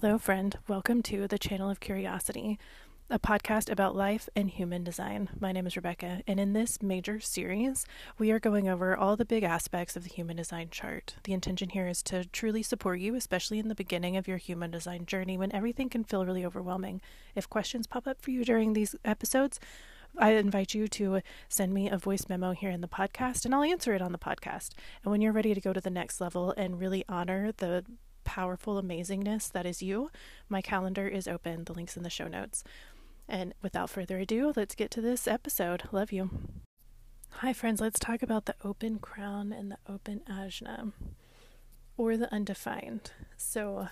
Hello, friend. Welcome to the Channel of Curiosity, a podcast about life and human design. My name is Rebeka, and in this major series, we are going over all the big aspects of the human design chart. The intention here is to truly support you, especially in the beginning of your human design journey when everything can feel really overwhelming. If questions pop up for you during these episodes, I invite you to send me a voice memo here in the podcast and I'll answer it on the podcast. And when you're ready to go to the next level and really honor the powerful amazingness that is you, my calendar is open. The link's in the show notes. And without further ado, let's get to this episode. Love you. Hi, friends. Let's talk about the open crown and the open ajna, or the undefined. So,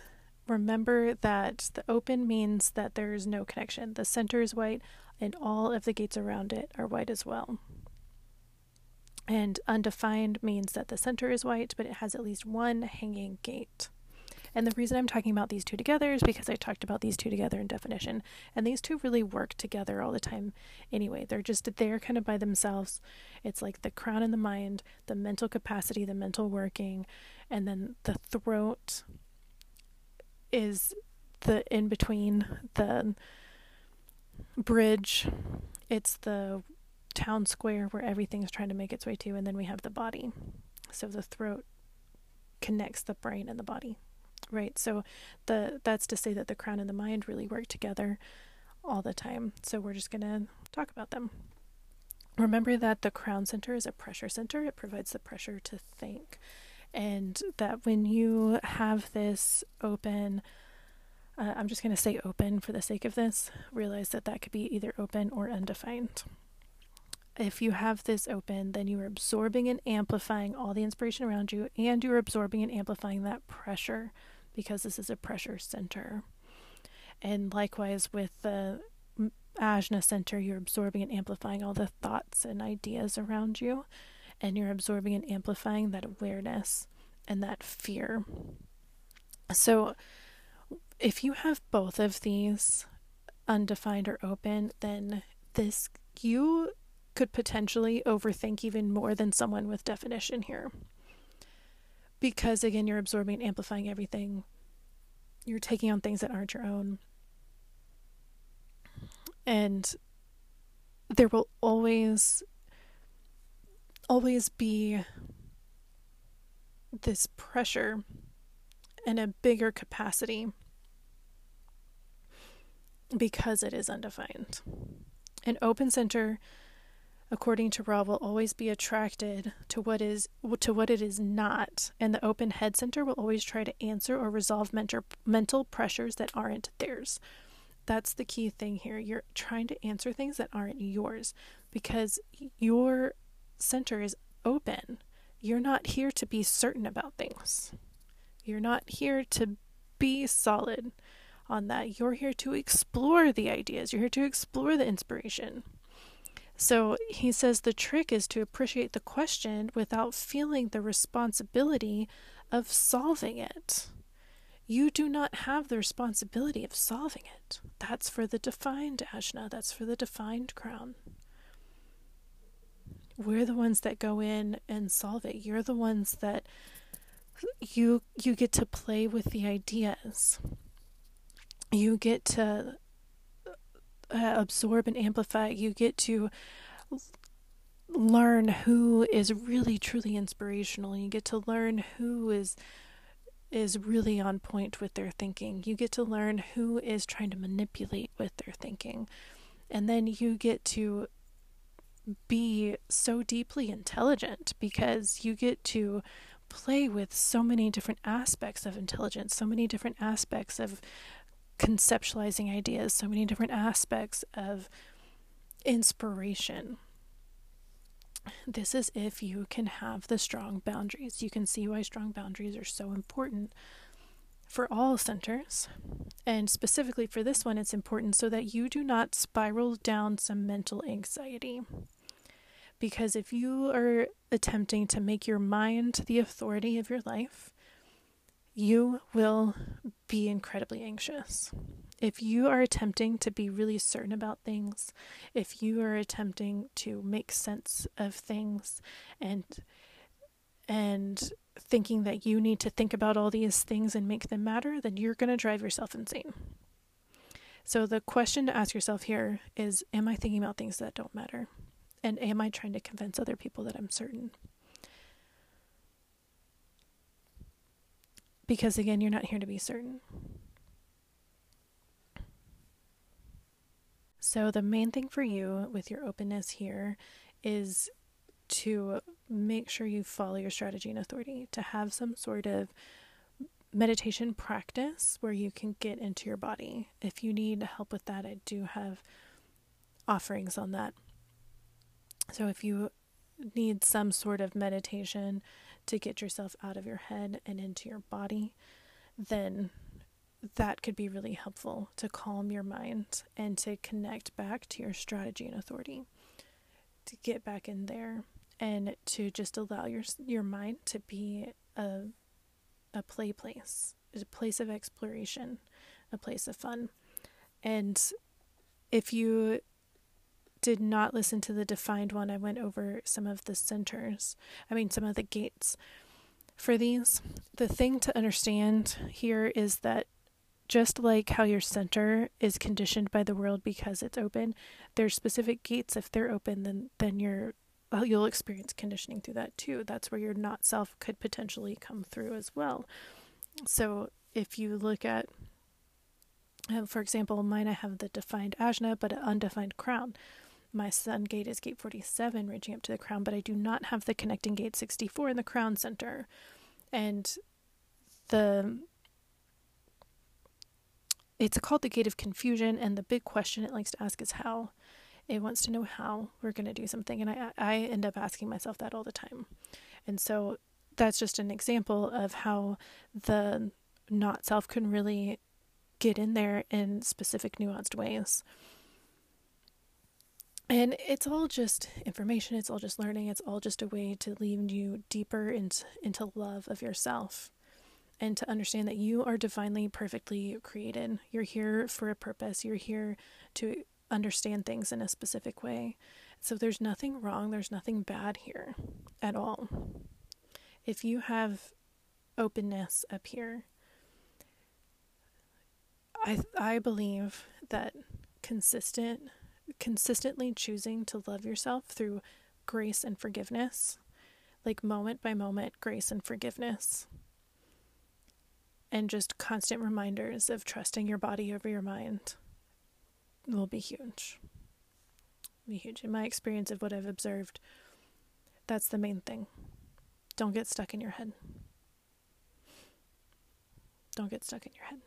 remember that the open means that there is no connection. The center is white, and all of the gates around it are white as well. And undefined means that the center is white, but it has at least one hanging gate. And the reason I'm talking about these two together is because I talked about these two together in definition. And these two really work together all the time anyway. They're just there kind of by themselves. It's like the crown and the mind, the mental capacity, the mental working, and then the throat is the in between, the bridge. It's the town square where everything's trying to make its way to, and then we have the body. So the throat connects the brain and the body right? So the that's to say that the crown and the mind really work together all the time. So we're just going to talk about them. Remember that the crown center is a pressure center. It provides the pressure to think. And that when you have this open uh, I'm just going to say open for the sake of this. Realize that that could be either open or undefined. If you have this open, then you are absorbing and amplifying all the inspiration around you, and you're absorbing and amplifying that pressure because this is a pressure center. And likewise with the ajna center, you're absorbing and amplifying all the thoughts and ideas around you, and you're absorbing and amplifying that awareness and that fear. So, if you have both of these undefined or open, then this you could potentially overthink even more than someone with definition here because again you're absorbing and amplifying everything. You're taking on things that aren't your own. And there will always always be this pressure and a bigger capacity because it is undefined. An open center according to Ra, will always be attracted to what is to what it is not, and the open head center will always try to answer or resolve mentor, mental pressures that aren't theirs. That's the key thing here. You're trying to answer things that aren't yours because your center is open. You're not here to be certain about things. You're not here to be solid on that. You're here to explore the ideas. You're here to explore the inspiration. So he says the trick is to appreciate the question without feeling the responsibility of solving it. You do not have the responsibility of solving it. That's for the defined ajna, that's for the defined crown. We're the ones that go in and solve it. You're the ones that you you get to play with the ideas. You get to uh, absorb and amplify, you get to learn who is really truly inspirational. You get to learn who is is really on point with their thinking. You get to learn who is trying to manipulate with their thinking. And then you get to be so deeply intelligent because you get to play with so many different aspects of intelligence, so many different aspects of conceptualizing ideas, so many different aspects of inspiration. This is if you can have the strong boundaries. You can see why strong boundaries are so important for all centers. And specifically for this one, it's important so that you do not spiral down some mental anxiety. Because if you are attempting to make your mind the authority of your life, you will be incredibly anxious. If you are attempting to be really certain about things, if you are attempting to make sense of things and and thinking that you need to think about all these things and make them matter, then you're going to drive yourself insane. So, the question to ask yourself here is Am I thinking about things that don't matter? And am I trying to convince other people that I'm certain? Because again, you're not here to be certain. So, the main thing for you with your openness here is to make sure you follow your strategy and authority, to have some sort of meditation practice where you can get into your body. If you need help with that, I do have offerings on that. So if you need some sort of meditation to get yourself out of your head and into your body, then that could be really helpful to calm your mind and to connect back to your strategy and authority. To get back in there and to just allow your your mind to be a a play place, a place of exploration, a place of fun. And if you did not listen to the defined one, I went over some of the centers, I mean, some of the gates for these. The thing to understand here is that just like how your center is conditioned by the world because it's open, there's specific gates. If they're open, then then you're well, you'll experience conditioning through that too. That's where your not self could potentially come through as well. So if you look at, um, for example, mine, I have the defined ajna but an undefined crown. My sun gate is gate 47, reaching up to the crown, but I do not have the connecting gate 64 in the crown center. And the it's called the gate of confusion, and the big question it likes to ask is how. It wants to know how we're going to do something. And I, I end up asking myself that all the time. And so that's just an example of how the not self can really get in there in specific, nuanced ways. And it's all just information, it's all just learning, it's all just a way to lead you deeper into, into love of yourself and to understand that you are divinely perfectly created. You're here for a purpose, you're here to understand things in a specific way. So there's nothing wrong, there's nothing bad here at all. If you have openness up here, I I believe that consistent consistently choosing to love yourself through grace and forgiveness, like moment by moment grace and forgiveness. And just constant reminders of trusting your body over your mind will be huge. Be huge. In my experience of what I've observed, that's the main thing. Don't get stuck in your head. Don't get stuck in your head.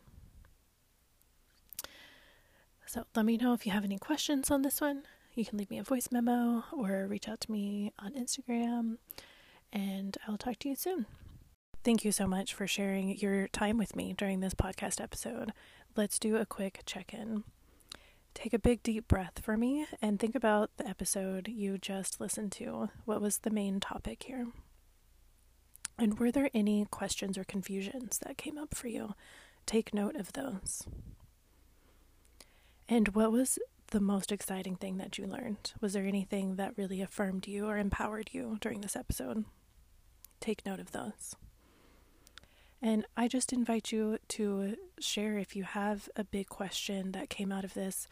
So let me know if you have any questions on this one. You can leave me a voice memo or reach out to me on Instagram, and I'll talk to you soon. Thank you so much for sharing your time with me during this podcast episode. Let's do a quick check in. Take a big deep breath for me and think about the episode you just listened to. What was the main topic here? And were there any questions or confusions that came up for you? Take note of those. And what was the most exciting thing that you learned? Was there anything that really affirmed you or empowered you during this episode? Take note of those. And I just invite you to share if you have a big question that came out of this.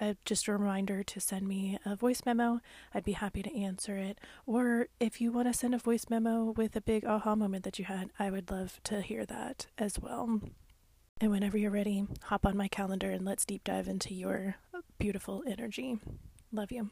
Uh, just a reminder to send me a voice memo. I'd be happy to answer it. Or if you want to send a voice memo with a big aha moment that you had, I would love to hear that as well. And whenever you're ready, hop on my calendar and let's deep dive into your beautiful energy. Love you.